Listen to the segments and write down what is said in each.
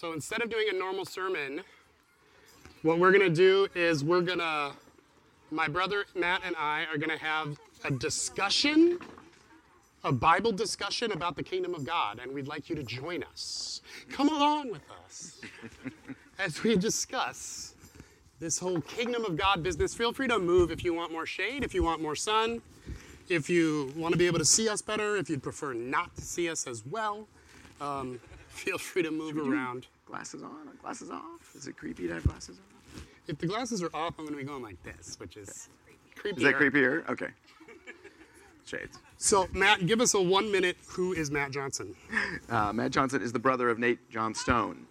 So instead of doing a normal sermon, what we're going to do is we're going to, my brother Matt and I are going to have a discussion, a Bible discussion about the kingdom of God, and we'd like you to join us. Come along with us as we discuss this whole kingdom of God business. Feel free to move if you want more shade, if you want more sun, if you want to be able to see us better, if you'd prefer not to see us as well. Um, feel free to move around. Glasses on or glasses off? Is it creepy to have glasses on? If the glasses are off, I'm going to be going like this, which is creepy. Is that creepier? Okay. Shades. So, Matt, give us a one minute. Who is Matt Johnson? Uh, Matt Johnson is the brother of Nate Johnstone.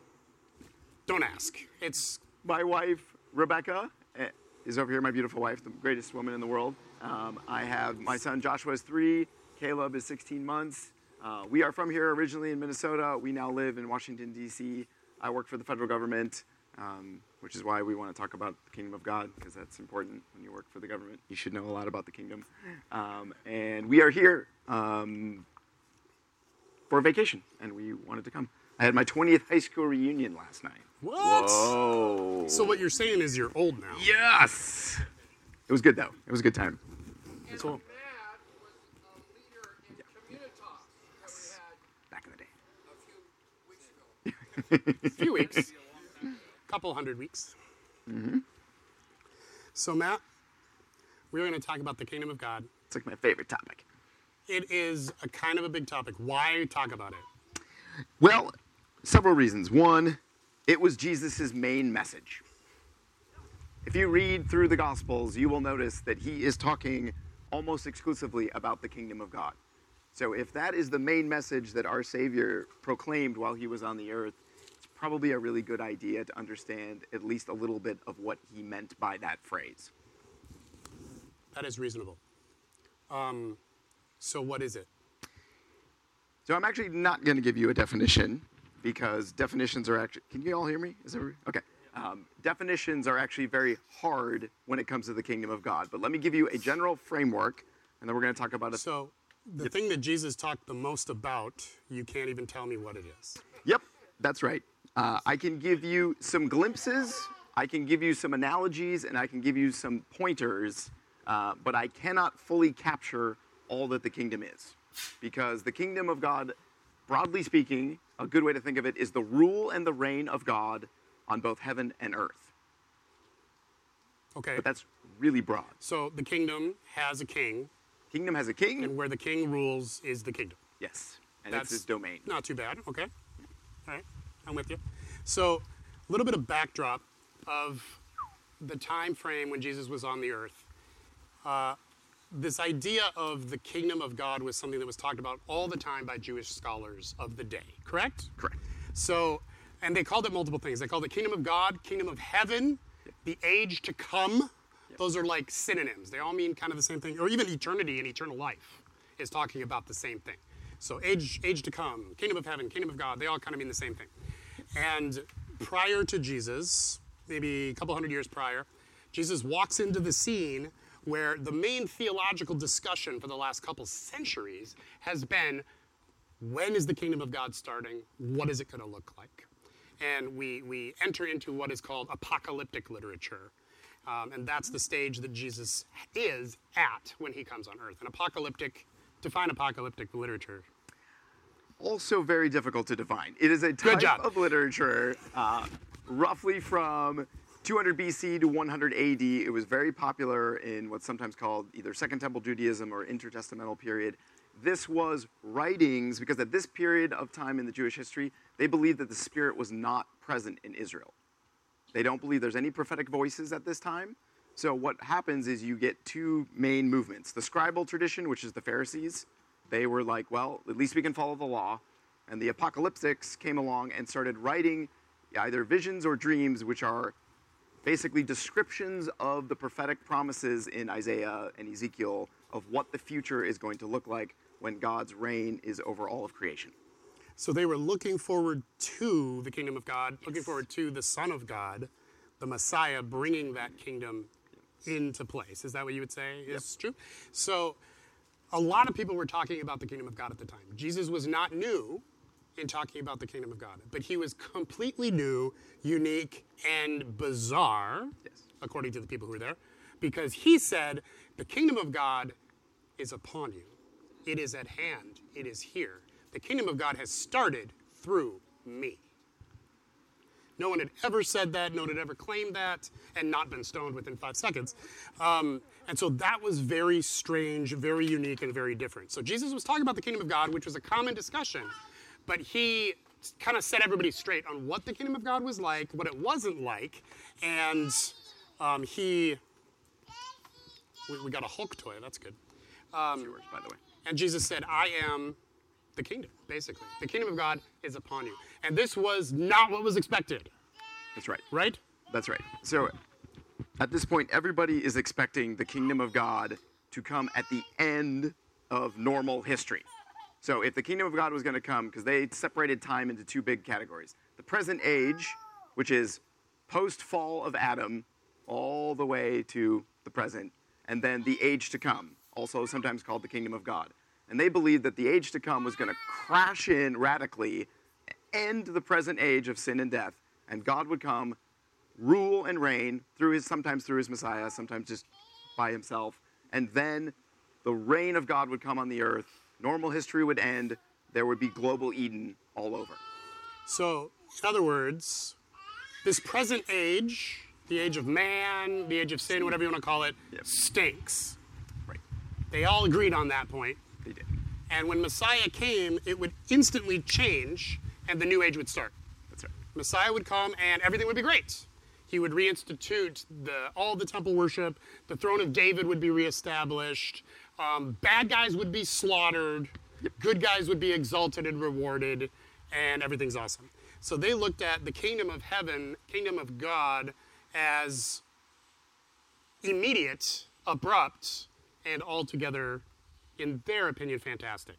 Don't ask. It's My wife, Rebecca, eh, is over here, my beautiful wife, the greatest woman in the world. Um, I have my son Joshua is three, Caleb is 16 months. Uh, we are from here originally in Minnesota. We now live in Washington, D.C. I work for the federal government, um, which is why we want to talk about the kingdom of God, because that's important when you work for the government. You should know a lot about the kingdom. Um, and we are here um, for vacation, and we wanted to come. I had my 20th high school reunion last night. what? Whoa. So, what you're saying is you're old now. Yes. It was good though. It was a good time. So, Matt was a leader in Communitas that we had Back in the day. A few weeks a couple hundred weeks. Mm-hmm. So, Matt, we're going to talk about the kingdom of God. It's like my favorite topic. It is a kind of a big topic. Why talk about it? Well, several reasons. One, it was Jesus' main message. If you read through the Gospels, you will notice that he is talking almost exclusively about the kingdom of God. So, if that is the main message that our Savior proclaimed while he was on the earth, it's probably a really good idea to understand at least a little bit of what he meant by that phrase. That is reasonable. Um, so, what is it? So I'm actually not going to give you a definition because definitions are actually. Can you all hear me? Is that okay? Um, definitions are actually very hard when it comes to the kingdom of God. But let me give you a general framework, and then we're going to talk about it. So, the thing that Jesus talked the most about, you can't even tell me what it is. Yep, that's right. Uh, I can give you some glimpses, I can give you some analogies, and I can give you some pointers, uh, but I cannot fully capture all that the kingdom is. Because the kingdom of God, broadly speaking, a good way to think of it is the rule and the reign of God on both heaven and earth. Okay. But that's really broad. So, the kingdom has a king, Kingdom has a king, and where the king rules is the kingdom. yes, and That's it's his domain. Not too bad. Okay. All right. I'm with you. So, a little bit of backdrop of the time frame when Jesus was on the earth. Uh, this idea of the kingdom of God was something that was talked about all the time by Jewish scholars of the day, correct? Correct. So, and they called it multiple things. They called it kingdom of God, kingdom of heaven, the age to come. Those are like synonyms. They all mean kind of the same thing. Or even eternity and eternal life is talking about the same thing. So age, age to come, kingdom of heaven, kingdom of God, they all kind of mean the same thing. And prior to Jesus, maybe a couple hundred years prior, Jesus walks into the scene where the main theological discussion for the last couple centuries has been when is the kingdom of God starting? What is it going to look like? And we, we enter into what is called apocalyptic literature. Um, and that's the stage that Jesus is at when he comes on earth. An apocalyptic, define apocalyptic literature. also very difficult to define. It is a type of literature, uh, roughly from 200 BC to 100 AD. It was very popular in what's sometimes called either Second Temple Judaism or intertestamental period. This was writings because at this period of time in the Jewish history, they believed that the Spirit was not present in Israel. They don't believe there's any prophetic voices at this time. So what happens is you get two main movements. The scribal tradition, which is the Pharisees, they were like, well, at least we can follow the law. And the apocalyptics came along and started writing either visions or dreams, which are basically descriptions of the prophetic promises in Isaiah and Ezekiel of what the future is going to look like when God's reign is over all of creation. So they were looking forward to the kingdom of God, looking forward to the Son of God, the Messiah, bringing that kingdom into place. Is that what you would say is true? So a lot of people were talking about the kingdom of God at the time. Jesus was not new in talking about the kingdom of God. But he was completely new, unique, and bizarre, Yes. according to the people who were there, because he said, The kingdom of God is upon you. It is at hand. It is here. The kingdom of God has started through me. No one had ever said that, no one had ever claimed that, and not been stoned within five seconds. Um, and so that was very strange, very unique, and very different. So Jesus was talking about the kingdom of God, which was a common discussion, but he kind of set everybody straight on what the kingdom of God was like, what it wasn't like, and um, he. We, we got a Hulk toy, that's good. It's yours, by the way. And Jesus said, I am the kingdom, basically. The kingdom of God is upon you. And this was not what was expected, That's right. right? That's right. So at this point, everybody is expecting the kingdom of God to come at the end of normal history. So if the kingdom of God was going to come, because they separated time into two big categories the present age, which is post fall of Adam, all the way to the present, and then the age to come, also sometimes called the kingdom of God. And they believed that the age to come was going to crash in radically, end the present age of sin and death, and God would come rule and reign through his sometimes through his Messiah, sometimes just by himself, and then the reign of God would come on the earth. Normal history would end. There would be global Eden all over. So, in other words, this present age, the age of man, the age of sin, whatever you want to call it, Yep. stinks. Right. They all agreed on that point. And when Messiah came, it would instantly change and the new age would start. That's right. Messiah would come and everything would be great. He would reinstitute the, all the temple worship. The throne of David would be reestablished. Um, bad guys would be slaughtered. Good guys would be exalted and rewarded, and everything's awesome. So they looked at the kingdom of heaven, kingdom of God, as immediate, abrupt, and altogether, in their opinion, fantastic.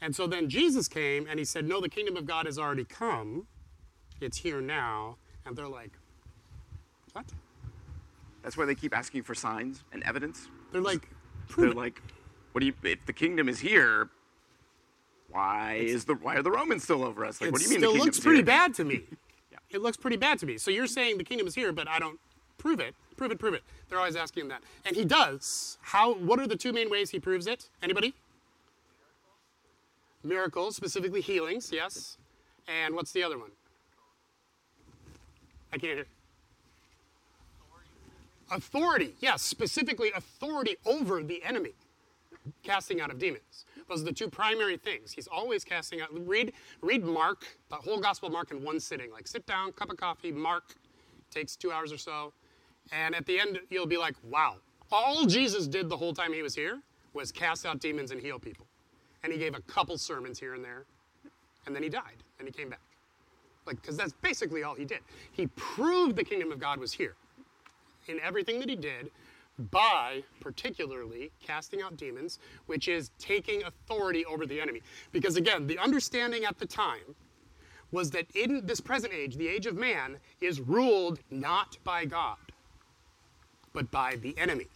And so then Jesus came and he said, No, the kingdom of God has already come. It's here now. And they're like, What? That's why they keep asking for signs and evidence. They're like, They're it. like, what do you? If the kingdom is here, why is the why are the Romans still over us? Like, what do you mean? still the looks pretty here? bad to me. Yeah. It looks pretty bad to me. So you're saying the kingdom is here, but I don't prove it. Prove it, prove it. They're always asking him that. And he does. How what are the two main ways he proves it? Anybody? Miracles, specifically healings, yes. And what's the other one? I can't hear. Authority, yes, specifically authority over the enemy, casting out of demons. Those are the two primary things. He's always casting out. Read, read Mark, the whole Gospel of Mark in one sitting. Like sit down, cup of coffee, Mark, takes two hours or so, and at the end you'll be like, wow, all Jesus did the whole time he was here was cast out demons and heal people, and he gave a couple sermons here and there, and then he died, and he came back. Like, because that's basically all he did. He proved the kingdom of God was here in everything that he did by particularly casting out demons, which is taking authority over the enemy. Because again, the understanding at the time was that in this present age, the age of man, is ruled not by God, but by the enemy,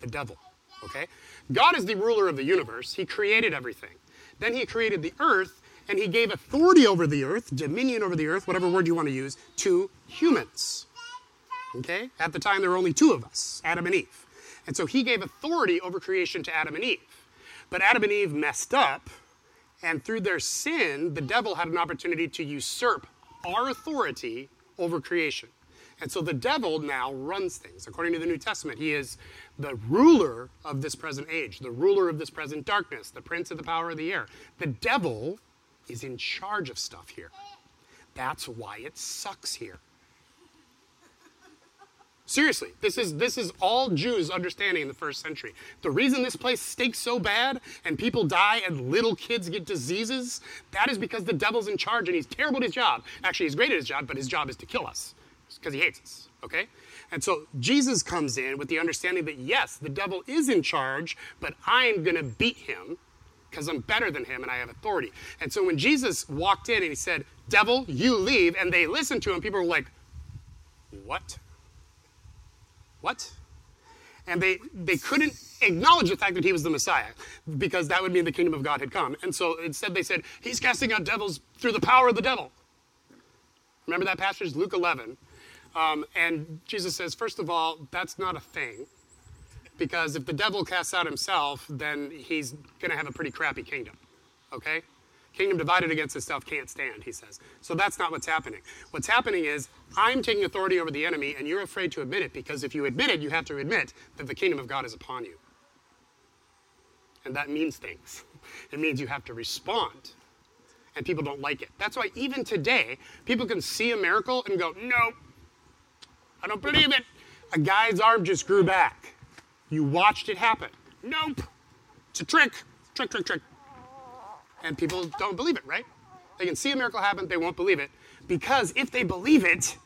the devil. Okay? God is the ruler of the universe, He created everything. Then He created the earth, and He gave authority over the earth, dominion over the earth, whatever word you want to use, to humans. Okay? At the time, there were only two of us, Adam and Eve. And so he gave authority over creation to Adam and Eve. But Adam and Eve messed up, and through their sin, the devil had an opportunity to usurp our authority over creation. And so the devil now runs things. According to the New Testament, he is the ruler of this present age, the ruler of this present darkness, the prince of the power of the air. The devil is in charge of stuff here. That's why it sucks here. Seriously, this is this is all Jews understanding in the first century. The reason this place stinks so bad and people die and little kids get diseases, that is because the devil's in charge and he's terrible at his job. Actually, he's great at his job, but his job is to kill us because he hates us. Okay? And so Jesus comes in with the understanding that yes, the devil is in charge, but I'm going to beat him because I'm better than him and I have authority. And so when Jesus walked in and he said, "Devil, you leave," and they listened to him, people were like, "What?" What? And they, they couldn't acknowledge the fact that he was the Messiah because that would mean the kingdom of God had come. And so instead they said, He's casting out devils through the power of the devil. Remember that passage, Luke 11. Um, and Jesus says, first of all, that's not a thing. Because if the devil casts out himself, then he's going to have a pretty crappy kingdom. Okay? Kingdom divided against itself can't stand, he says. So that's not what's happening. What's happening is I'm taking authority over the enemy, and you're afraid to admit it because if you admit it, you have to admit that the kingdom of God is upon you. And that means things. It means you have to respond. And people don't like it. That's why even today, people can see a miracle and go, nope, I don't believe it. A guy's arm just grew back. You watched it happen. Nope. It's a trick. Trick, trick, trick. And people don't believe it, right? They can see a miracle happen, they won't believe it. Because if they believe it,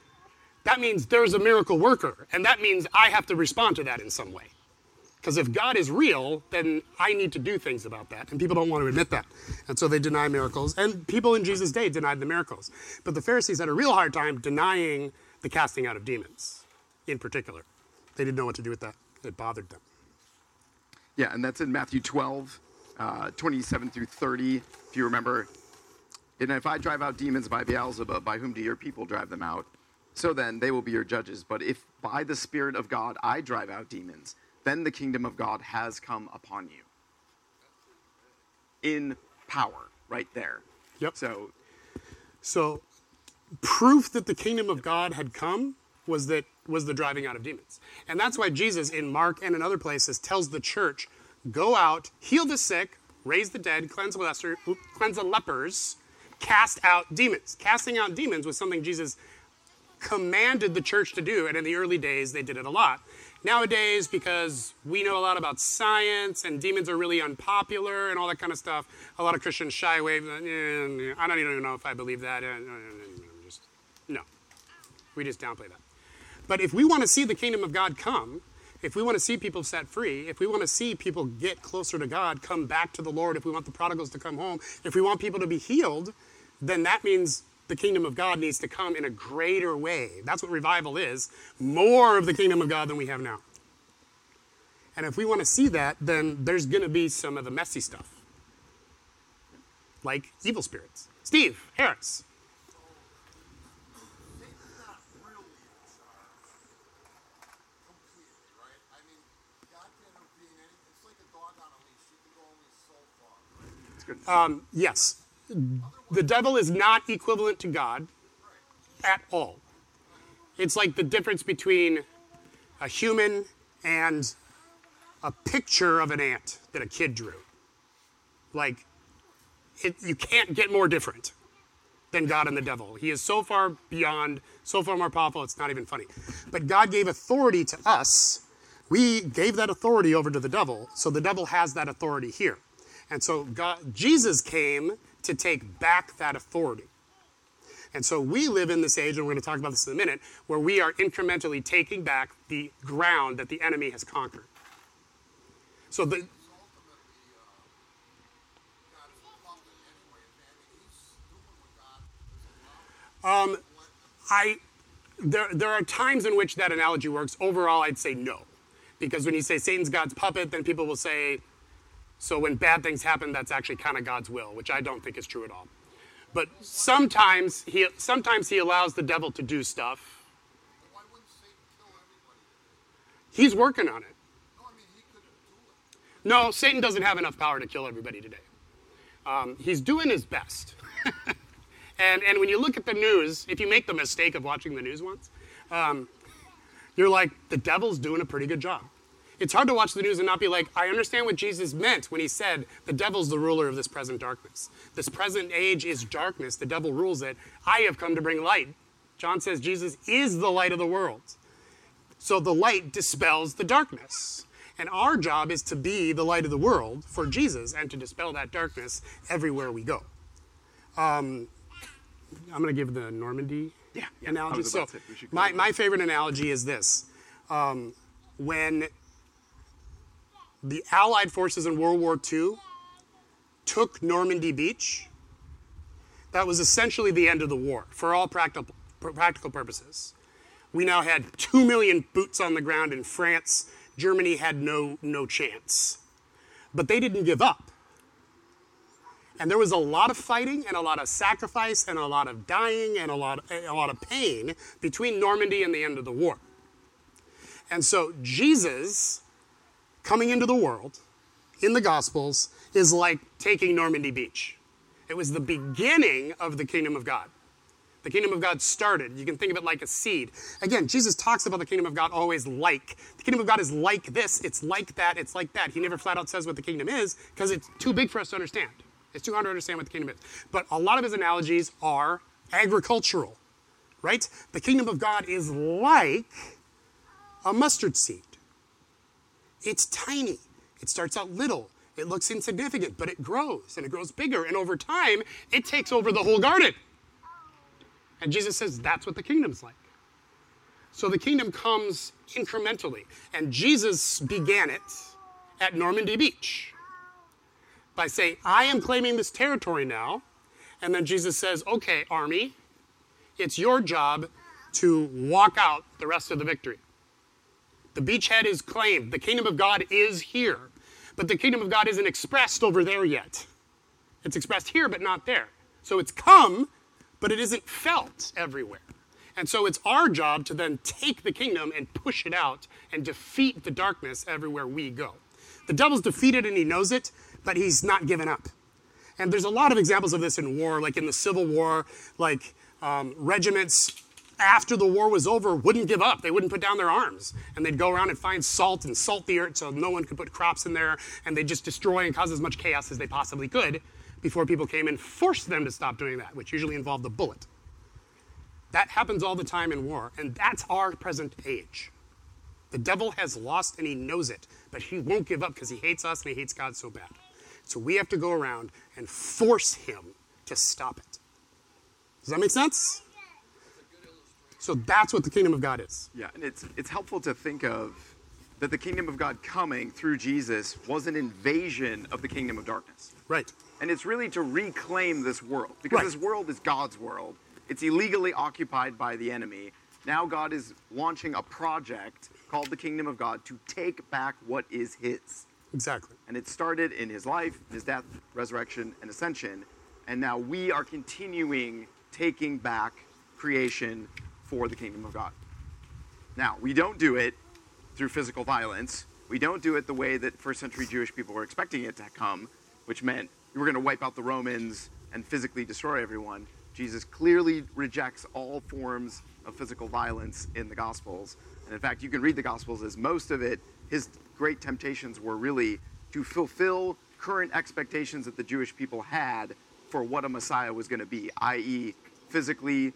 that means there's a miracle worker. And that means I have to respond to that in some way. Because if God is real, then I need to do things about that. And people don't want to admit that. And so they deny miracles. And people in Jesus' day denied the miracles. But the Pharisees had a real hard time denying the casting out of demons in particular. They didn't know what to do with that, it bothered them. Yeah, and that's in Matthew 12, uh, 27 through 30. If you remember, and if I drive out demons by Beelzebub, by whom do your people drive them out? So then they will be your judges. But if by the Spirit of God I drive out demons, then the kingdom of God has come upon you. In power, right there. Yep. So, So, proof that the kingdom of God had come was that was the driving out of demons. And that's why Jesus in Mark and in other places tells the church, go out, heal the sick, raise the dead, cleanse, lesser, cleanse the lepers, cast out demons. Casting out demons was something Jesus commanded the church to do, and in the early days they did it a lot. Nowadays, because we know a lot about science and demons are really unpopular and all that kind of stuff, a lot of Christians shy away. "Eh, I don't even know if I believe that. Just, no, we just downplay that. But if we want to see the kingdom of God come, if we want to see people set free, if we want to see people get closer to God, come back to the Lord, if we want the prodigals to come home, if we want people to be healed, then that means the kingdom of God needs to come in a greater way. That's what revival is more of the kingdom of God than we have now. And if we want to see that, then there's going to be some of the messy stuff, like evil spirits. Steve Harris. Satan's not really in charge. Completely, right? I mean, God can intervene. Any, it's like a dog on a leash. You can go only so far. It's. Yes, the devil is not equivalent to God at all. It's like the difference between a human and a picture of an ant that a kid drew. Like, it, you can't get more different than God and the devil. He is so far beyond, so far more powerful, it's not even funny. But God gave authority to us. We gave that authority over to the devil, so the devil has that authority here. And so God, Jesus came to take back that authority. And so we live in this age, and we're going to talk about this in a minute, where we are incrementally taking back the ground that the enemy has conquered. So the, allowing. I, there, there are times in which that analogy works. Overall, I'd say no. Because when you say Satan's God's puppet, then people will say, so when bad things happen, that's actually kind of God's will, which I don't think is true at all. But sometimes he, sometimes he allows the devil to do stuff. He's working on it. No, Satan doesn't have enough power to kill everybody today. Um, he's doing his best. and, and when you look at the news, if you make the mistake of watching the news once, um, you're like, the devil's doing a pretty good job. It's hard to watch the news and not be like, I understand what Jesus meant when he said, the devil's the ruler of this present darkness. This present age is darkness. The devil rules it. I have come to bring light. John says Jesus is the light of the world. So the light dispels the darkness. And our job is to be the light of the world for Jesus and to dispel that darkness everywhere we go. Um, I'm going to give the Normandy Yeah, yeah, analogy. So about to say we should go my, my favorite analogy is this. Um, when the Allied forces in World War II took Normandy Beach, that was essentially the end of the war for all practical, practical purposes. We now had 2 million boots on the ground in France, Germany had no, no chance. But they didn't give up. And there was a lot of fighting and a lot of sacrifice and a lot of dying and a lot, a lot of pain between Normandy and the end of the war. And so Jesus coming into the world in the Gospels is like taking Normandy Beach. It was the beginning of the kingdom of God. The kingdom of God started. You can think of it like a seed. Again, Jesus talks about the kingdom of God always like. The kingdom of God is like this, it's like that, it's like that. He never flat out says what the kingdom is because it's too big for us to understand. It's too hard to understand what the kingdom is. But a lot of his analogies are agricultural, right? The kingdom of God is like a mustard seed. It's tiny. It starts out little. It looks insignificant, but it grows and it grows bigger. And over time, it takes over the whole garden. And Jesus says that's what the kingdom's like. So the kingdom comes incrementally. And Jesus began it at Normandy Beach by saying, I am claiming this territory now. And then Jesus says, okay, army, it's your job to walk out the rest of the victory. The beachhead is claimed. The kingdom of God is here. But the kingdom of God isn't expressed over there yet. It's expressed here, but not there. So it's come, but it isn't felt everywhere. And so it's our job to then take the kingdom and push it out and defeat the darkness everywhere we go. The devil's defeated and he knows it, but he's not given up. And there's a lot of examples of this in war, like in the Civil War, like um, regiments after the war was over wouldn't give up. They wouldn't put down their arms. And they'd go around and find salt and salt the earth so no one could put crops in there. And they'd just destroy and cause as much chaos as they possibly could before people came and forced them to stop doing that, which usually involved a bullet. That happens all the time in war. And that's our present age. The devil has lost and he knows it, but he won't give up because he hates us and he hates God so bad. So we have to go around and force him to stop it. Does that make sense? So that's what the kingdom of God is. Yeah, and it's it's helpful to think of that the kingdom of God coming through Jesus was an invasion of the kingdom of darkness. Right. And it's really to reclaim this world because Right. this world is God's world. It's illegally occupied by the enemy. Now God is launching a project called the kingdom of God to take back what is his. Exactly. And it started in his life, his death, resurrection, and ascension. And now we are continuing taking back creation for the kingdom of God. Now, we don't do it through physical violence. We don't do it the way that first century Jewish people were expecting it to come, which meant you were going to wipe out the Romans and physically destroy everyone. Jesus clearly rejects all forms of physical violence in the Gospels. And in fact, you can read the Gospels as most of it, his great temptations were really to fulfill current expectations that the Jewish people had for what a Messiah was going to be, i.e., physically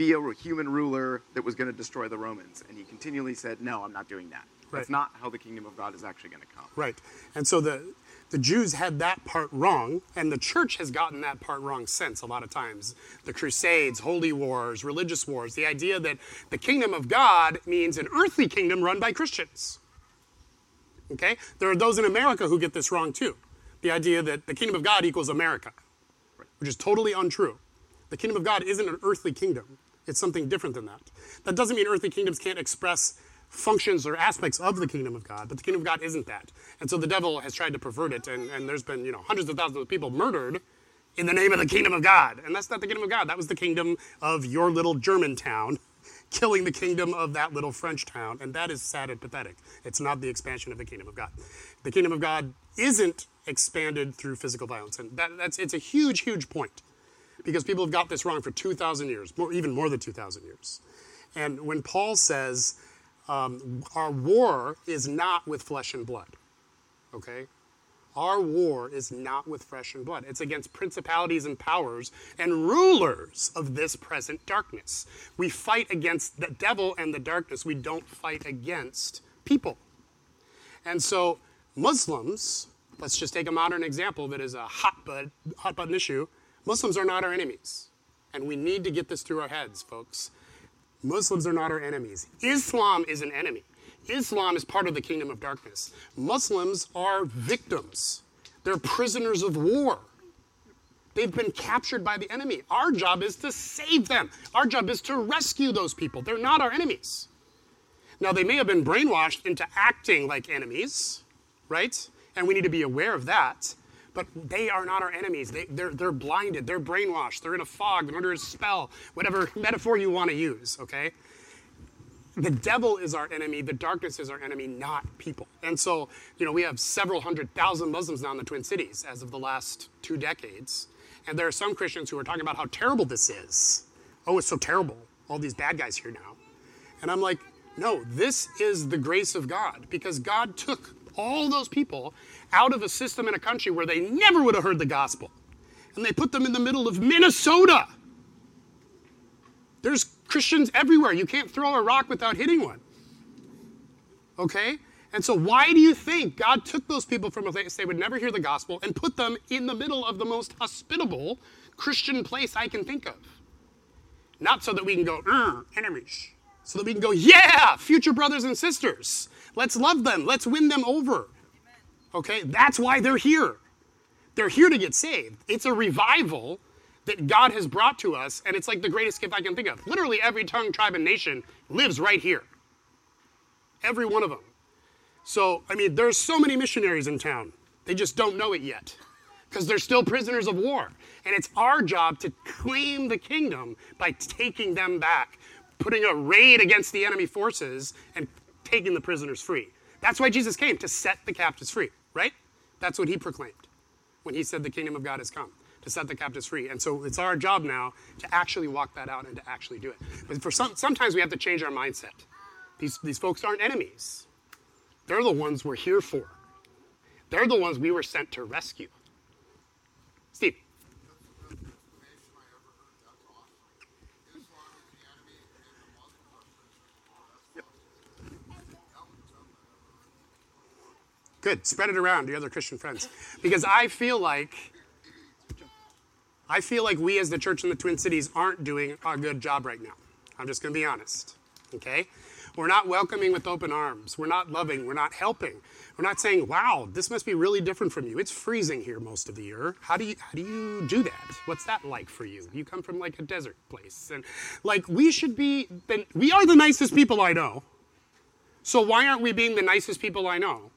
be a human ruler that was going to destroy the Romans. And he continually said, No, I'm not doing that. That's Right. not how the kingdom of God is actually going to come. Right. And so the the Jews had that part wrong, and the church has gotten that part wrong since a lot of times. The Crusades, holy wars, religious wars, the idea that the kingdom of God means an earthly kingdom run by Christians. Okay? There are those in America who get this wrong too. The idea that the kingdom of God equals America, which is totally untrue. The kingdom of God isn't an earthly kingdom, it's something different than that. That doesn't mean earthly kingdoms can't express functions or aspects of the kingdom of God, but the kingdom of God isn't that. And so the devil has tried to pervert it, and, and there's been you know hundreds of thousands of people murdered in the name of the kingdom of God. And that's not the kingdom of God. That was the kingdom of your little German town killing the kingdom of that little French town. And that is sad and pathetic. It's not the expansion of the kingdom of God. The kingdom of God isn't expanded through physical violence. And that, that's, it's a huge, huge point because people have got this wrong for 2,000 years, more, even more than 2,000 years. And when Paul says um, our war is not with flesh and blood, okay? Our war is not with flesh and blood. It's against principalities and powers and rulers of this present darkness. We fight against the devil and the darkness. We don't fight against people. And so, Muslims, let's just take a modern example that is a hot, bud, hot button issue. Muslims are not our enemies. And we need to get this through our heads, folks. Muslims are not our enemies. Islam is an enemy. Islam is part of the kingdom of darkness. Muslims are victims, they're prisoners of war. They've been captured by the enemy. Our job is to save them. Our job is to rescue those people. They're not our enemies. Now, they may have been brainwashed into acting like enemies, right? And we need to be aware of that. But they are not our enemies. They, they're, they're blinded. They're brainwashed. They're in a fog. They're under a spell, whatever metaphor you want to use, okay? the devil is our enemy, the darkness is our enemy, not people. And so, you know, we have several hundred thousand Muslims now in the Twin Cities as of the last two decades. And there are some Christians who are talking about how terrible this is. Oh, it's so terrible. All these bad guys here now. And I'm like, no, this is the grace of God because God took all those people out of a system in a country where they never would have heard the gospel. And they put them in the middle of Minnesota. There's Christians everywhere. You can't throw a rock without hitting one. Okay? And so, why do you think God took those people from a place they would never hear the gospel and put them in the middle of the most hospitable Christian place I can think of? Not so that we can go, uh, enemies. So that we can go, yeah, future brothers and sisters. Let's love them. Let's win them over. Okay? That's why they're here. They're here to get saved. It's a revival that God has brought to us, and it's like the greatest gift I can think of. Literally, every tongue, tribe, and nation lives right here. Every one of them. So, I mean, there's so many missionaries in town. They just don't know it yet because they're still prisoners of war. And it's our job to claim the kingdom by taking them back, putting a raid against the enemy forces, and taking the prisoners free. That's why Jesus came, to set the captives free, right? That's what he proclaimed when he said the kingdom of God has come to set the captives free. And so it's our job now to actually walk that out and to actually do it. But for some, sometimes we have to change our mindset. These, these folks aren't enemies. They're the ones we're here for. They're the ones we were sent to rescue. Steve. Good. Spread it around to your other Christian friends. Because I feel like I feel like we as the church in the Twin Cities aren't doing a good job right now. I'm just going to be honest. Okay? We're not welcoming with open arms. We're not loving. We're not helping. We're not saying, "Wow, this must be really different from you. It's freezing here most of the year. How do you how do you do that? What's that like for you? You come from like a desert place." And like we should be we are the nicest people I know. So why aren't we being the nicest people I know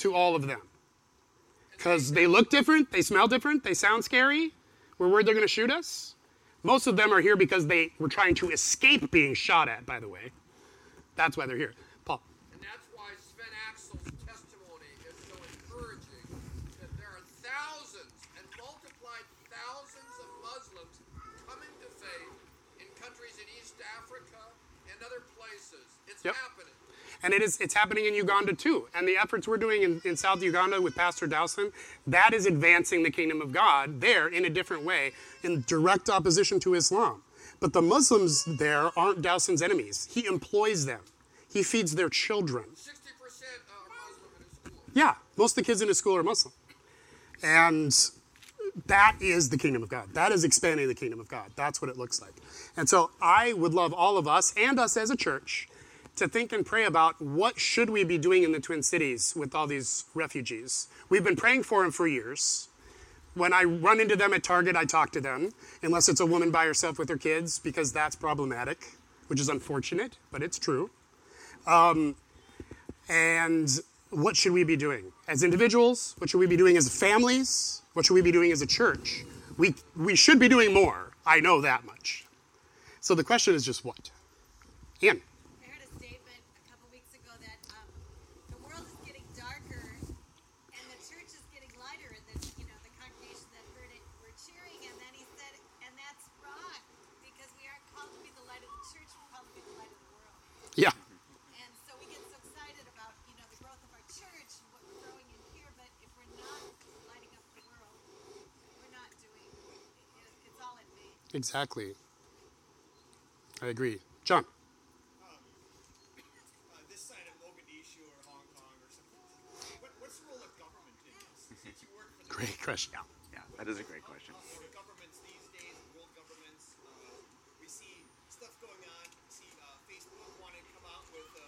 to all of them? Cuz they look different, they smell different, they sound scary, we're worried they're going to shoot us. Most of them are here because they were trying to escape being shot at, by the way. That's why they're here. Paul. And that's why Sven Axel's testimony is so encouraging that there are thousands and multiplied thousands of Muslims coming to faith in countries in East Africa and other places. It's Yep. happening. And it is, it's happening in Uganda too. And the efforts we're doing in, in South Uganda with Pastor Dowson, that is advancing the kingdom of God there in a different way, in direct opposition to Islam. But the Muslims there aren't Dowson's enemies. He employs them, he feeds their children. 60% are Muslim in his school. Yeah, most of the kids in his school are Muslim. And that is the kingdom of God. That is expanding the kingdom of God. That's what it looks like. And so I would love all of us and us as a church to think and pray about what should we be doing in the Twin Cities with all these refugees. We've been praying for them for years. When I run into them at Target, I talk to them, unless it's a woman by herself with her kids, because that's problematic, which is unfortunate, but it's true. Um, and what should we be doing as individuals? What should we be doing as families? What should we be doing as a church? We, we should be doing more. I know that much. So the question is just what? Ian. I heard a statement a couple weeks ago that um, the world is getting darker and the church is getting lighter. And that you know the congregation that heard it were cheering. And then he said, and that's wrong because we aren't called to be the light of the church. We're called to be the light of the world. Yeah. And so we get so excited about you know the growth of our church, what we're growing in here. But if we're not lighting up the world, we're not doing. It, it's all in vain. Exactly. I agree. John. uh, this side of Mogadishu or Hong Kong or something. What, what's the role of government in this? Since you work for the Great question. Yeah, that is a great question. uh, governments these days, world governments, uh, we see stuff going on. We see uh, Facebook wanting to come out with uh,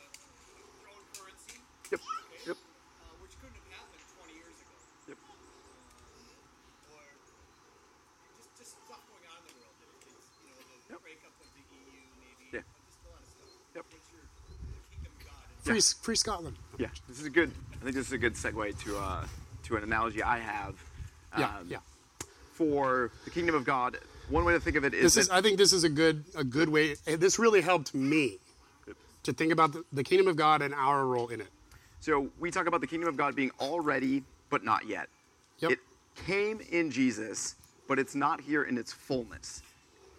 their own currency, Yep. okay, Yep. uh, which couldn't have happened 20 years ago. Yep. Or just, just stuff going on in the world. It's, you know, the Yep. breakup of the EU, maybe. Yeah. uh, Just a lot of stuff. Yep. What's your the kingdom of Free, free Scotland. Yeah, this is a good. I think this is a good segue to uh, to an analogy I have. Yeah, um, yeah. For the kingdom of God, one way to think of it is This is. I think this is a good a good way. This really helped me to think about the, the kingdom of God and our role in it. So we talk about the kingdom of God being already, but not yet. Yep. It came in Jesus, but it's not here in its fullness.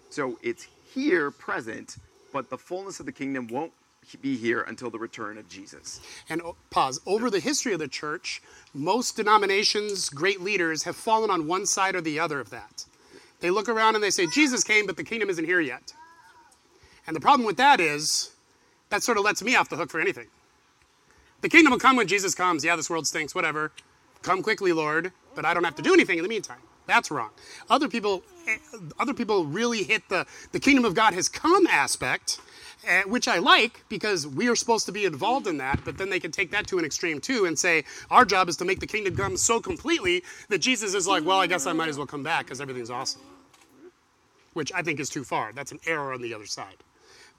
So it's here, present, but the fullness of the kingdom won't be here until the return of Jesus. And oh, pause. Over the history of the church, most denominations, great leaders, have fallen on one side or the other of that. They look around and they say, Jesus came, but the kingdom isn't here yet. And the problem with that is, that sort of lets me off the hook for anything. The kingdom will come when Jesus comes. Yeah, this world stinks, whatever. Come quickly, Lord, but I don't have to do anything in the meantime. That's wrong. Other people, eh, other people really hit the the kingdom of God has come aspect, Eh, which I like because we are supposed to be involved in that. But then they can take that to an extreme too and say our job is to make the kingdom come so completely that Jesus is like, well, I guess I might as well come back because everything's awesome. Which I think is too far. That's an error on the other side.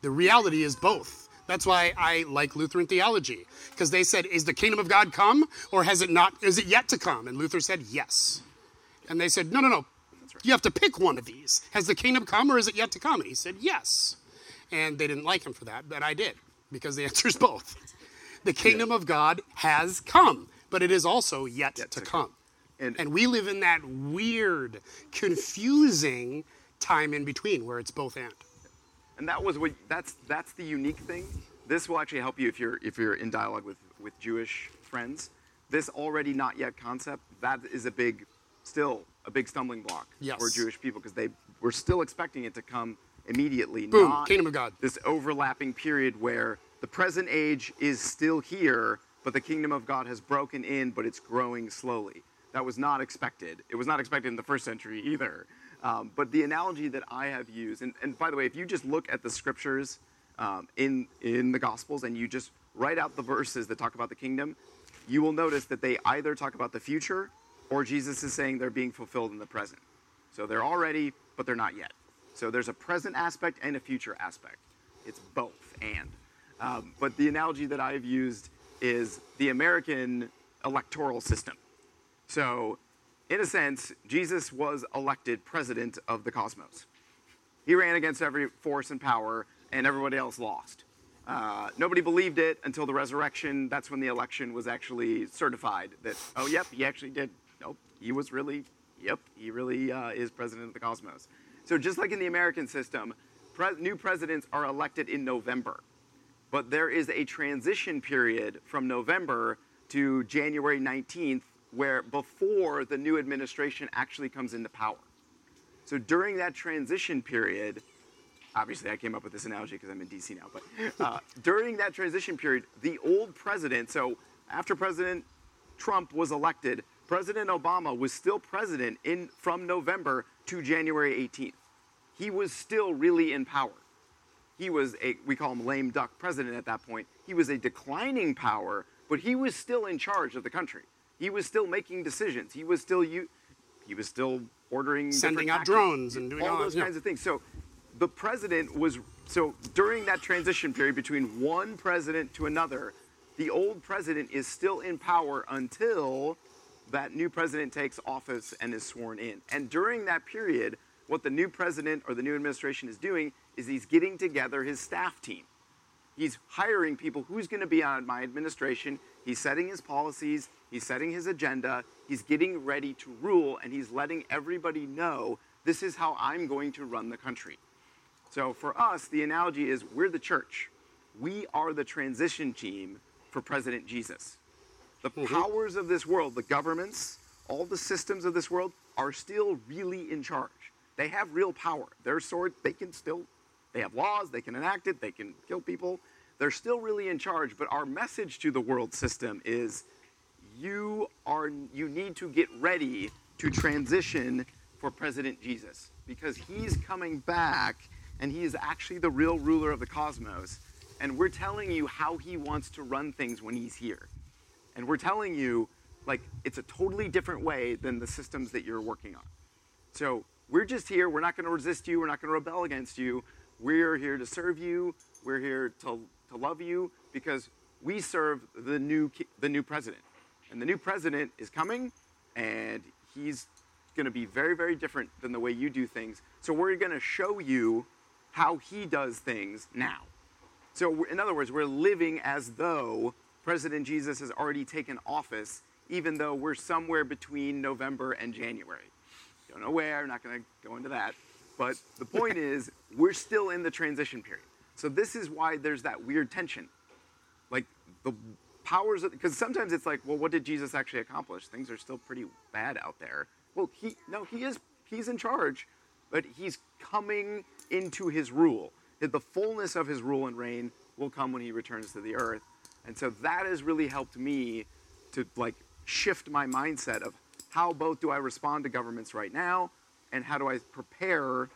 The reality is both. That's why I like Lutheran theology because they said, "Is the kingdom of God come, or has it not? Is it yet to come?" And Luther said, "Yes." And they said, "No, no, no. You have to pick one of these. Has the kingdom come, or is it yet to come?" And he said, "Yes." And they didn't like him for that, but I did because the answer is both. The kingdom of God has come, but it is also yet, to, to come. And- and we live in that weird, confusing time in between where it's both and. And that was what that's that's the unique thing. This will actually help you if you're if you're in dialogue with with Jewish friends. This already not yet concept that is a big, still a big stumbling block Yes. for Jewish people because they were still expecting it to come immediately. Boom, not kingdom of God. This overlapping period where the present age is still here, but the kingdom of God has broken in, but it's growing slowly. That was not expected. It was not expected in the first century either. Um, but the analogy that I have used, and, and by the way, if you just look at the scriptures um, in in the Gospels and you just write out the verses that talk about the kingdom, you will notice that they either talk about the future or Jesus is saying they're being fulfilled in the present. So they're already, but they're not yet. So there's a present aspect and a future aspect. It's both and. Um, but the analogy that I've used is the American electoral system. So, in a sense, Jesus was elected president of the cosmos. He ran against every force and power, and everybody else lost. Uh, nobody believed it until the resurrection. That's when the election was actually certified. That oh, yep, he actually did. Nope, he was really. Yep, he really uh, is president of the cosmos. So just like in the American system, pre- new presidents are elected in November, but there is a transition period from November to January 19th, where before the new administration actually comes into power. So during that transition period, obviously I came up with this analogy because I'm in DC now, but uh, during that transition period, the old president, so after President Trump was elected, President Obama was still president in from November to January 18th. He was still really in power. He was a we call him lame duck president at that point. He was a declining power, but he was still in charge of the country. He was still making decisions. He was still you he was still ordering Sending out drones and doing all all those yeah. kinds of things. So the president was so during that transition period between one president to another, the old president is still in power until that new president takes office and is sworn in. And during that period, what the new president or the new administration is doing is he's getting together his staff team. He's hiring people who's going to be on my administration. He's setting his policies, he's setting his agenda, he's getting ready to rule, and he's letting everybody know this is how I'm going to run the country. So for us, the analogy is we're the church. We are the transition team for President Jesus. The mm-hmm. powers of this world, the governments, all the systems of this world are still really in charge. They have real power. Their sword, they can still, they have laws, they can enact it, they can kill people. They're still really in charge, but our message to the world system is you are you need to get ready to transition for President Jesus because he's coming back and he is actually the real ruler of the cosmos and we're telling you how he wants to run things when he's here. And we're telling you like it's a totally different way than the systems that you're working on. So we're just here. We're not going to resist you. We're not going to rebel against you. We're here to serve you. We're here to, to love you because we serve the new the new president, and the new president is coming, and he's going to be very very different than the way you do things. So we're going to show you how he does things now. So in other words, we're living as though President Jesus has already taken office, even though we're somewhere between November and January. Don't know where. I'm not going to go into that. But the point is, we're still in the transition period. So this is why there's that weird tension. Like the powers, of because sometimes it's like, well, what did Jesus actually accomplish? Things are still pretty bad out there. Well, he no, he is he's in charge, but he's coming into his rule. The fullness of his rule and reign will come when he returns to the earth. And so that has really helped me to like shift my mindset of how both do I respond to governments right now and how do I prepare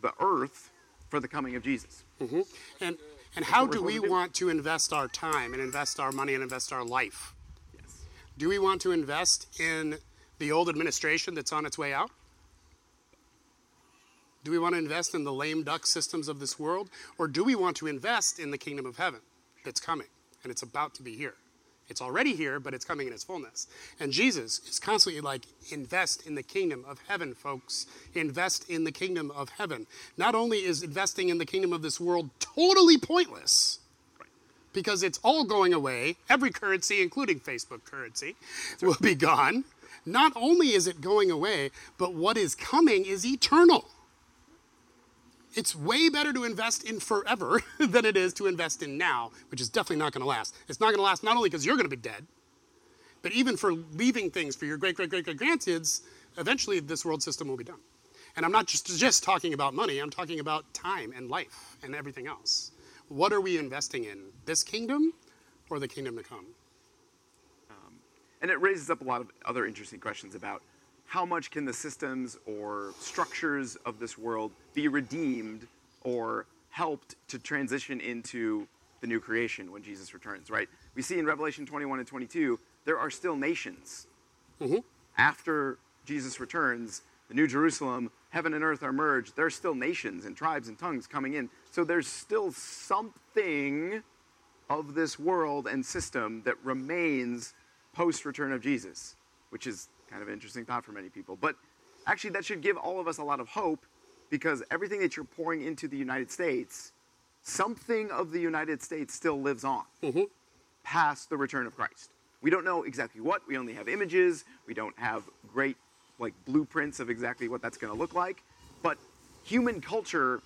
the earth for the coming of Jesus. Mm-hmm. And and how do we supposed to do. want to invest our time and invest our money and invest our life? Yes. Do we want to invest in the old administration that's on its way out? Do we want to invest in the lame duck systems of this world? Or do we want to invest in the kingdom of heaven that's coming and it's about to be here? It's already here, but it's coming in its fullness. And Jesus is constantly like, invest in the kingdom of heaven, folks. Invest in the kingdom of heaven. Not only is investing in the kingdom of this world totally pointless, because it's all going away. Every currency, including Facebook currency, will be gone. Not only is it going away, but what is coming is eternal. It's way better to invest in forever than it is to invest in now, which is definitely not going to last. It's not going to last not only because you're going to be dead, but even for leaving things for your great great great great grandkids, eventually this world system will be done. And I'm not just just talking about money, I'm talking about time and life and everything else. What are we investing in? This kingdom or the kingdom to come? Um, and it raises up a lot of other interesting questions about how much can the systems or structures of this world be redeemed or helped to transition into the new creation when Jesus returns, right? We see in Revelation 21 and 22, there are still nations. Mm-hmm. After Jesus returns, the New Jerusalem, heaven and earth are merged. There are still nations and tribes and tongues coming in. So there's still something of this world and system that remains post return of Jesus, which is kind of an interesting thought for many people. But actually, that should give all of us a lot of hope because everything that you're pouring into the United States, something of the United States still lives on mm-hmm. past the return of Christ. We don't know exactly what. We only have images. We don't have great like blueprints of exactly what that's going to look like. But human culture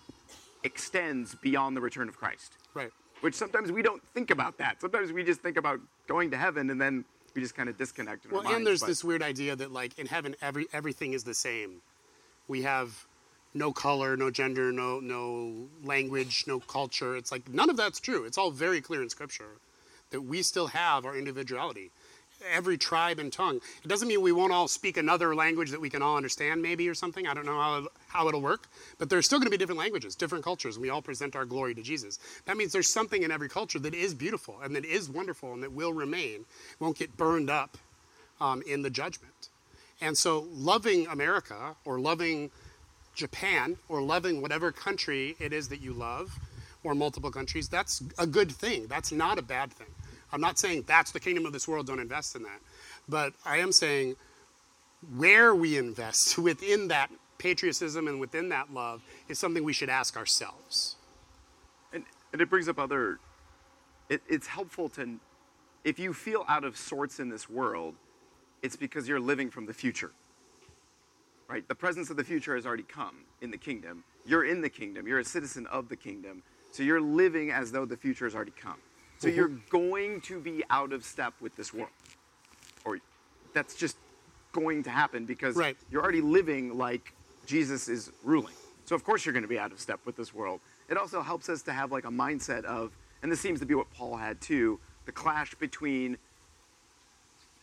extends beyond the return of Christ Right. which sometimes we don't think about that. Sometimes we just think about going to heaven and then we just kind of disconnect. In Well, minds, and there's but- this weird idea that like in heaven, every everything is the same. We have no color, no gender, no no language, no culture. It's like none of that's true. It's all very clear in Scripture that we still have our individuality. Every tribe and tongue. It doesn't mean we won't all speak another language that we can all understand, maybe or something. I don't know how, how it'll work, but there's still going to be different languages, different cultures, and we all present our glory to Jesus. That means there's something in every culture that is beautiful and that is wonderful and that will remain, won't get burned up um, in the judgment. And so, loving America or loving Japan or loving whatever country it is that you love or multiple countries, that's a good thing. That's not a bad thing. I'm not saying that's the kingdom of this world, don't invest in that. But I am saying where we invest within that patriotism and within that love is something we should ask ourselves. and, and it brings up other. It, it's helpful to, if you feel out of sorts in this world, it's because you're living from the future. Right? The presence of the future has already come in the kingdom. You're in the kingdom. You're a citizen of the kingdom. So you're living as though the future has already come. So mm-hmm. you're going to be out of step with this world. Or that's just going to happen because Right. you're already living like Jesus is ruling. So of course you're going to be out of step with this world. It also helps us to have like a mindset of, and this seems to be what Paul had too, the clash between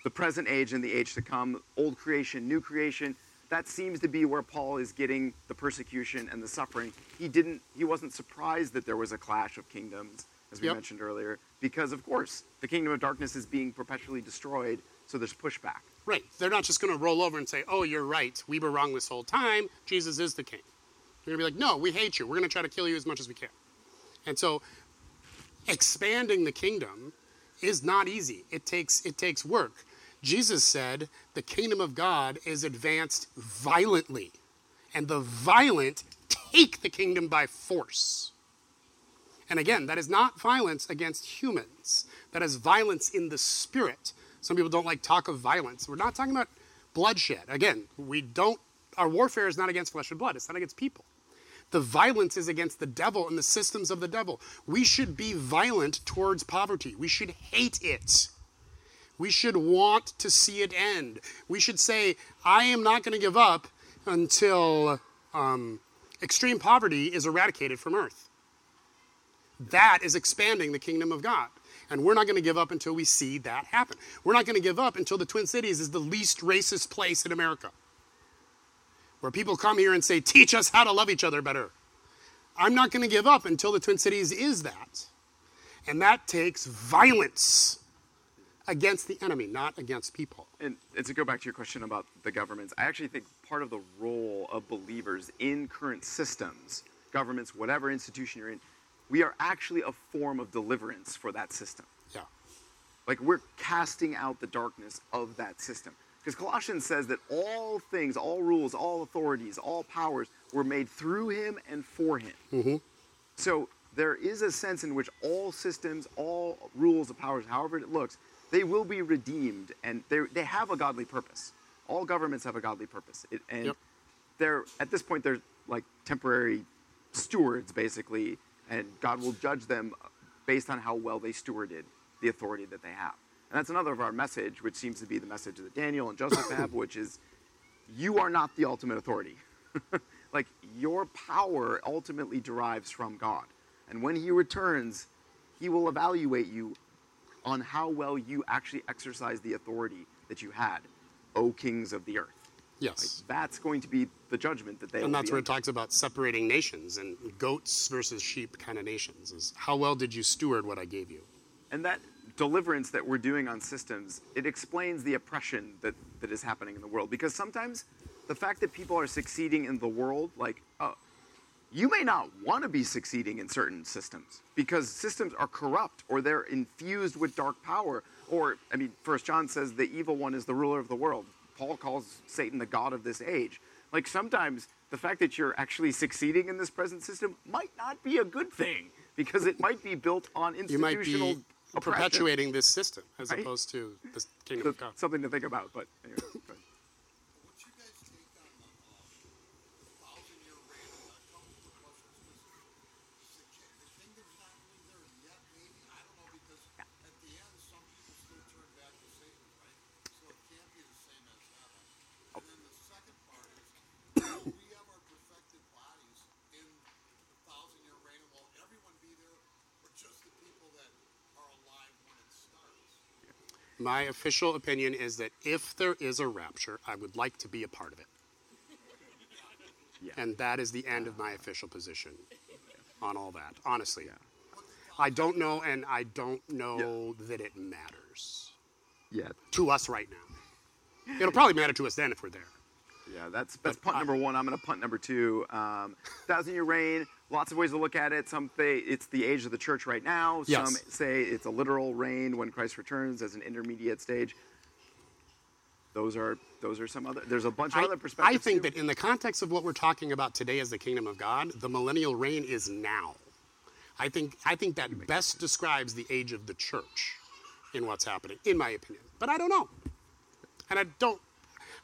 the present age and the age to come, old creation, new creation. That seems to be where Paul is getting the persecution and the suffering. He didn't he wasn't surprised that there was a clash of kingdoms, as we Yep. mentioned earlier, because of course, the kingdom of darkness is being perpetually destroyed, so there's pushback. Right. They're not just going to roll over and say, oh, you're right. We were wrong this whole time. Jesus is the king. They're going to be like, no, we hate you. We're going to try to kill you as much as we can. And so expanding the kingdom is not easy. It takes it takes work. Jesus said, "The kingdom of God is advanced violently, and the violent take the kingdom by force." And again, that is not violence against humans. That is violence in the spirit. Some people don't like talk of violence. We're not talking about bloodshed. Again, we don't our warfare is not against flesh and blood. It's not against people. The violence is against the devil and the systems of the devil. We should be violent towards poverty. We should hate it. We should want to see it end. We should say, I am not going to give up until um, extreme poverty is eradicated from earth. That is expanding the kingdom of God. And we're not going to give up until we see that happen. We're not going to give up until the Twin Cities is the least racist place in America where people come here and say, teach us how to love each other better. I'm not going to give up until the Twin Cities is that. And that takes violence against the enemy, not against people. And, and to go back to your question about the governments, I actually think part of the role of believers in current systems, governments, whatever institution you're in, we are actually a form of deliverance for that system. Yeah. Like we're casting out the darkness of that system. Because Colossians says that all things, all rules, all authorities, all powers were made through him and for him. Mm-hmm. So there is a sense in which all systems, all rules, the powers, however it looks, they will be redeemed and they they have a godly purpose. All governments have a godly purpose. It, and Yep. they're at this point they're like temporary stewards basically, and God will judge them based on how well they stewarded the authority that they have. And that's another of our message, which seems to be the message that Daniel and Joseph have, which is you are not the ultimate authority. like your power ultimately derives from God. And when he returns, he will evaluate you on how well you actually exercise the authority that you had, O kings of the earth. Yes. That's going to be the judgment that they and that's where it talks about separating nations and goats versus sheep kind of nations is how well did you steward what I gave you? And that deliverance that we're doing on systems, it explains the oppression that, that is happening in the world. Because sometimes the fact that people are succeeding in the world, like, you may not want to be succeeding in certain systems because systems are corrupt or they're infused with dark power. Or, I mean, First John says the evil one is the ruler of the world. Paul calls Satan the god of this age. Like sometimes the fact that you're actually succeeding in this present system might not be a good thing because it might be built on You might institutional be oppression. perpetuating this system as Right? opposed to the kingdom So, of God. something to think about. But anyway, go ahead. What's your guys' take on the, uh, the thousand year reign of that? Couple of questions. Is the, ki- the kingdom's not really there yet, maybe? I don't know because at the end, some people still turn back to Satan, right? So it can't be the same as heaven. And then the second part is, will we have our perfected bodies in the thousand year reign? And will everyone be there, or just the people that are alive when it starts? My official opinion is that if there is a rapture, I would like to be a part of it. Yeah. And that is the end of my official position on all that, honestly. I don't know, and I don't know that it matters Yeah, to us right now. It'll probably matter to us then if we're there. Yeah. That's that's But punt I- number one. I'm going to punt number two. Um, thousand year reign. Lots of ways to look at it. Some say it's the age of the church right now. Yes. Some say it's a literal reign when Christ returns as an intermediate stage. Those are those are some other. There's a bunch of I, other perspectives. I think too. that in the context of what we're talking about today as the kingdom of God, the millennial reign is now. I think I think that best describes the age of the church in what's happening, in my opinion. But I don't know. And I don't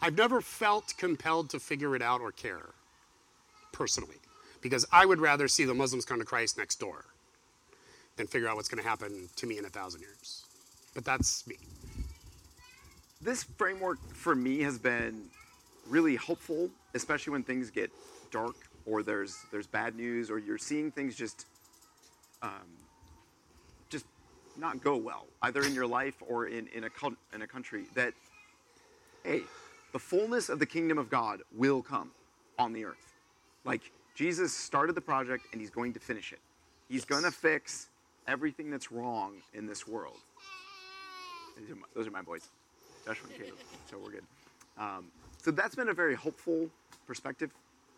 I've never felt compelled to figure it out or care personally. Because I would rather see the Muslims come to Christ next door than figure out what's going to happen to me in a thousand years. But that's me. this framework for me has been really helpful, especially when things get dark or there's there's bad news or you're seeing things just um, just not go well, either in your life or in in a in a country. That hey, the fullness of the kingdom of God will come on the earth. Like Jesus started the project and he's going to finish it. He's going to fix everything that's wrong in this world. Those are my, those are my boys, Joshua and Caleb. So we're good. Um, so that's been a very hopeful perspective,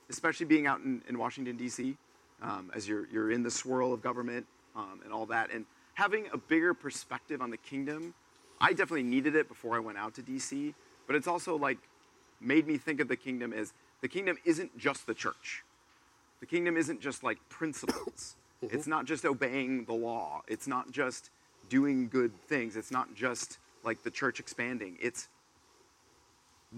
especially being out in, in Washington D.C. Um, as you're you're in the swirl of government um, and all that. And having a bigger perspective on the kingdom. I definitely needed it before I went out to DC, but it's also like made me think of the kingdom as the kingdom isn't just the church. The kingdom isn't just like principles. Mm-hmm. It's not just obeying the law. It's not just doing good things. It's not just like the church expanding. It's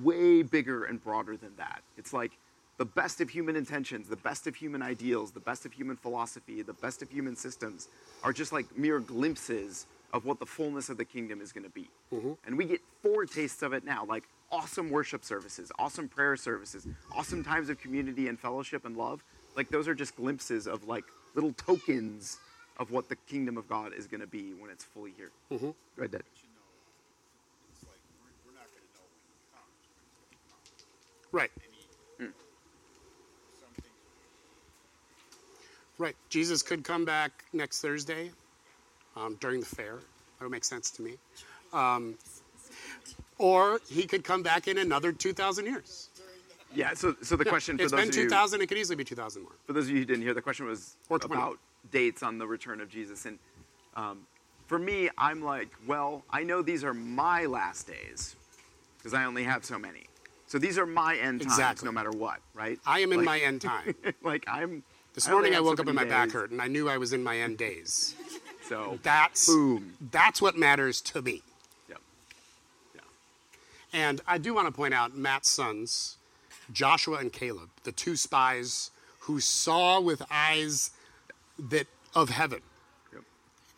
way bigger and broader than that. It's like the best of human intentions, the best of human ideals, the best of human philosophy, the best of human systems are just like mere glimpses of what the fullness of the kingdom is going to be. Mm-hmm. And we get foretastes of it now, like awesome worship services, awesome prayer services, awesome times of community and fellowship and love. Like those are just glimpses of like little tokens of what the kingdom of God is going to be when it's fully here. Mm-hmm. Go ahead, Dad. you know, it's like we're, we're not going to know when he comes. When he's going to come. Right. Any, hmm. Right. Jesus could come back next Thursday um, during the fair. That would make sense to me. Um, or he could come back in another 2,000 years. Yeah, so, so the question for those of you... It's been 2,000. It could easily be 2,000 more. for those of you who didn't hear, the question was Or 20. about dates on the return of Jesus. And um, for me, I'm like, well, I know these are my last days because I only have so many. So these are my end times, Exactly. no matter what, right? I am in Like- my end time. like I'm. This I morning I have so woke up and my many back hurt, and I knew I was in my end days. So That's boom. that's what matters to me. Yep. Yeah. And I do want to point out Matt's sons, Joshua and Caleb, the two spies who saw with eyes that of heaven, Yep.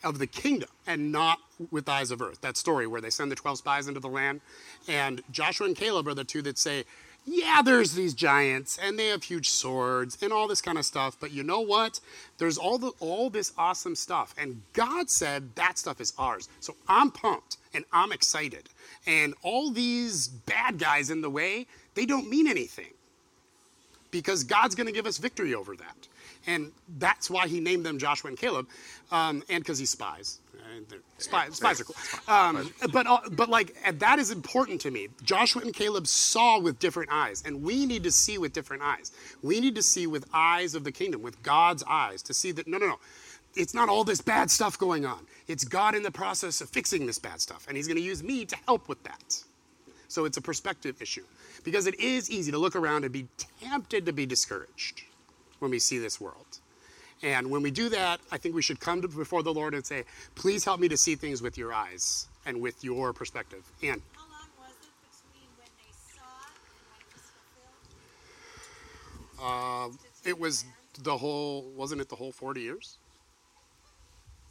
of the kingdom, and not with eyes of earth. That story where they send the 12 spies into the land. And Joshua and Caleb are the two that say, yeah, there's these giants and they have huge swords and all this kind of stuff, but you know what? There's all the all this awesome stuff and God said that stuff is ours. So I'm pumped and I'm excited. And all these bad guys in the way, they don't mean anything because God's going to give us victory over that. And that's why he named them Joshua and Caleb, um, and because he's spies. And Spies, spies are cool. Um, but, uh, but like, that is important to me. Joshua and Caleb saw with different eyes, and we need to see with different eyes. We need to see with eyes of the kingdom, with God's eyes, to see that, no, no, no. It's not all this bad stuff going on. It's God in the process of fixing this bad stuff, and he's going to use me to help with that. So it's a perspective issue. Because it is easy to look around and be tempted to be discouraged when we see this world. And when we do that, I think we should come to before the Lord and say, please help me to see things with your eyes and with your perspective. And How long was it between when they saw and when it was fulfilled? Uh, it was the whole, wasn't it the whole 40 years?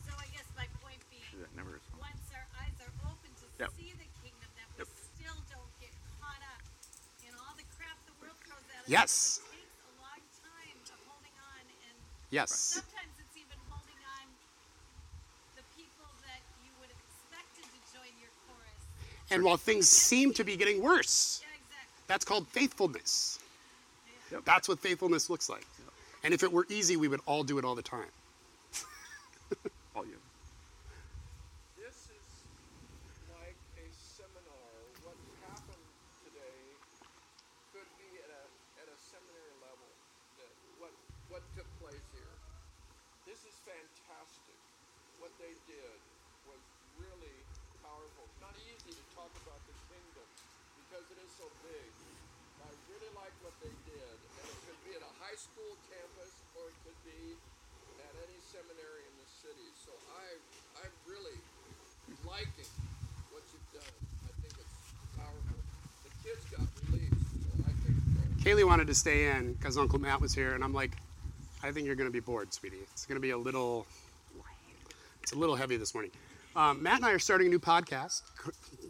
So I guess my point being, That never is once our eyes are open to Yep. see the kingdom, that we Yep. still don't get caught up in all the crap the world throws at us. Yes. It takes a long time of holding on, and Yes. sometimes it's even holding on the people that you would have expected to join your chorus. And while things seem to be getting worse, Yeah, exactly. that's called faithfulness. That's what faithfulness looks like. And if it were easy, we would all do it all the time. All you. This is like a seminar. What happened today could be at a, at a seminary level. That what, what took place here. This is fantastic. What they did was really powerful. It's not easy to talk about the kingdom because it is so big. I really like what they did. And it could be at a high school campus or it could be at any seminary in the city. So I, I'm really liking what you've done. I think it's powerful. The kids got released, so I think Kaylee wanted to stay in because Uncle Matt was here, and I'm like, I think you're going to be bored, sweetie. It's going to be a little, it's a little heavy this morning. Um, Matt and I are starting a new podcast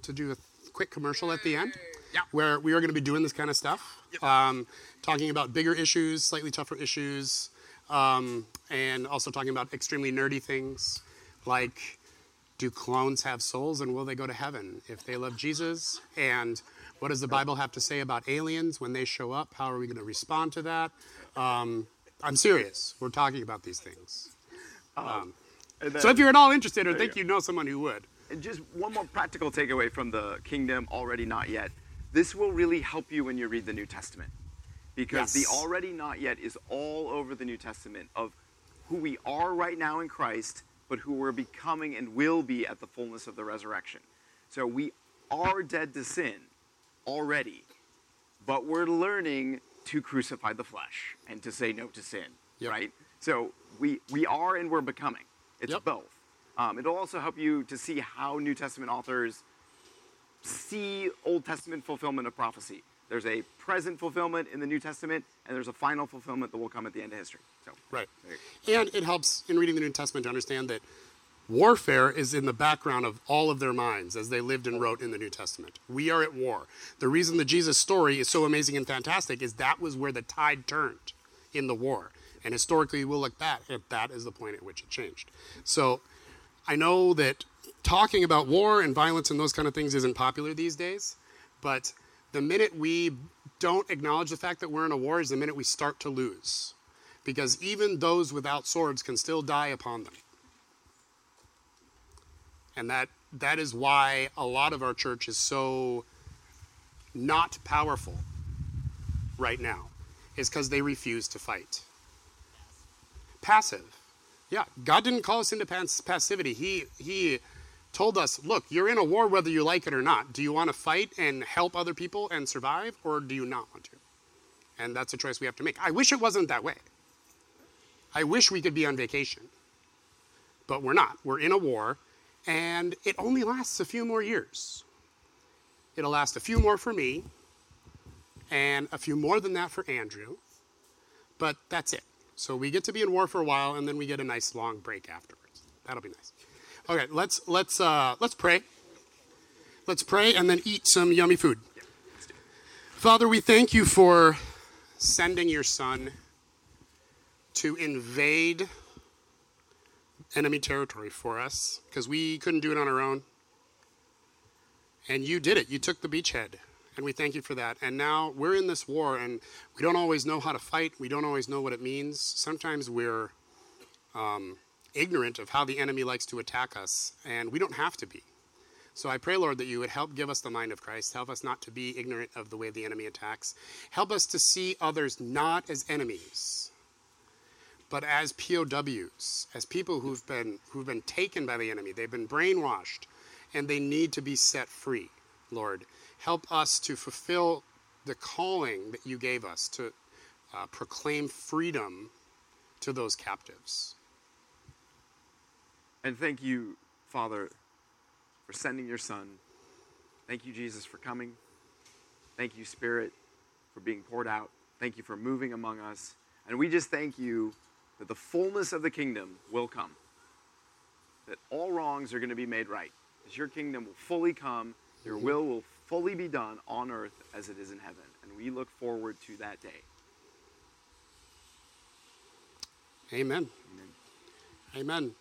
to do a quick commercial at the end, Yeah. where we are going to be doing this kind of stuff, um, talking about bigger issues, slightly tougher issues, um, and also talking about extremely nerdy things like do clones have souls and will they go to heaven if they love Jesus? And what does the Bible have to say about aliens when they show up? How are we going to respond to that? Um, I'm serious. We're talking about these things. And then- So if you're at all interested or think you know someone who would, And just one more practical takeaway from the kingdom already not yet. This will really help you when you read the New Testament. Because Yes. the already not yet is all over the New Testament of who we are right now in Christ but who we're becoming and will be at the fullness of the resurrection. So we are dead to sin already, but we're learning to crucify the flesh and to say no to sin, Yep. right? So we, we are and we're becoming. It's Yep. both. Um, it'll also help you to see how New Testament authors see Old Testament fulfillment of prophecy. There's a present fulfillment in the New Testament, and there's a final fulfillment that will come at the end of history. So, Right. there you go. And it helps in reading the New Testament to understand that warfare is in the background of all of their minds as they lived and wrote in the New Testament. We are at war. The reason the Jesus story is so amazing and fantastic is that was where the tide turned in the war. And historically, we'll look back at that as the point at which it changed. So I know that talking about war and violence and those kind of things isn't popular these days, but the minute we don't acknowledge the fact that we're in a war is the minute we start to lose. Because even those without swords can still die upon them. And that that is why a lot of our church is so not powerful right now is because they refuse to fight. Passive. Yeah, God didn't call us into pass- passivity. He he told us, look, you're in a war whether you like it or not. Do you want to fight and help other people and survive, or do you not want to? And that's a choice we have to make. I wish it wasn't that way. I wish we could be on vacation, but we're not. We're in a war, and it only lasts a few more years. It'll last a few more for me, and a few more than that for Andrew, but that's it. So we get to be in war for a while, and then we get a nice long break afterwards. That'll be nice. Okay, let's let's uh, let's pray. Let's pray and then eat some yummy food. Father, we thank you for sending your son to invade enemy territory for us because we couldn't do it on our own. And you did it. You took the beachhead. And we thank you for that. And now we're in this war and we don't always know how to fight. We don't always know what it means. Sometimes we're um, ignorant of how the enemy likes to attack us, and we don't have to be. So I pray, Lord, that you would help give us the mind of Christ. Help us not to be ignorant of the way the enemy attacks. Help us to see others not as enemies, but as POWs, as people who've been who've been taken by the enemy. They've been brainwashed, and they need to be set free. Lord, help us to fulfill the calling that you gave us to uh, proclaim freedom to those captives. And thank you, Father, for sending your Son. Thank you, Jesus, for coming. Thank you, Spirit, for being poured out. Thank you for moving among us. And we just thank you that the fullness of the kingdom will come, that all wrongs are going to be made right, that your kingdom will fully come, your will will fully be done on earth as it is in heaven. And we look forward to that day. Amen. Amen.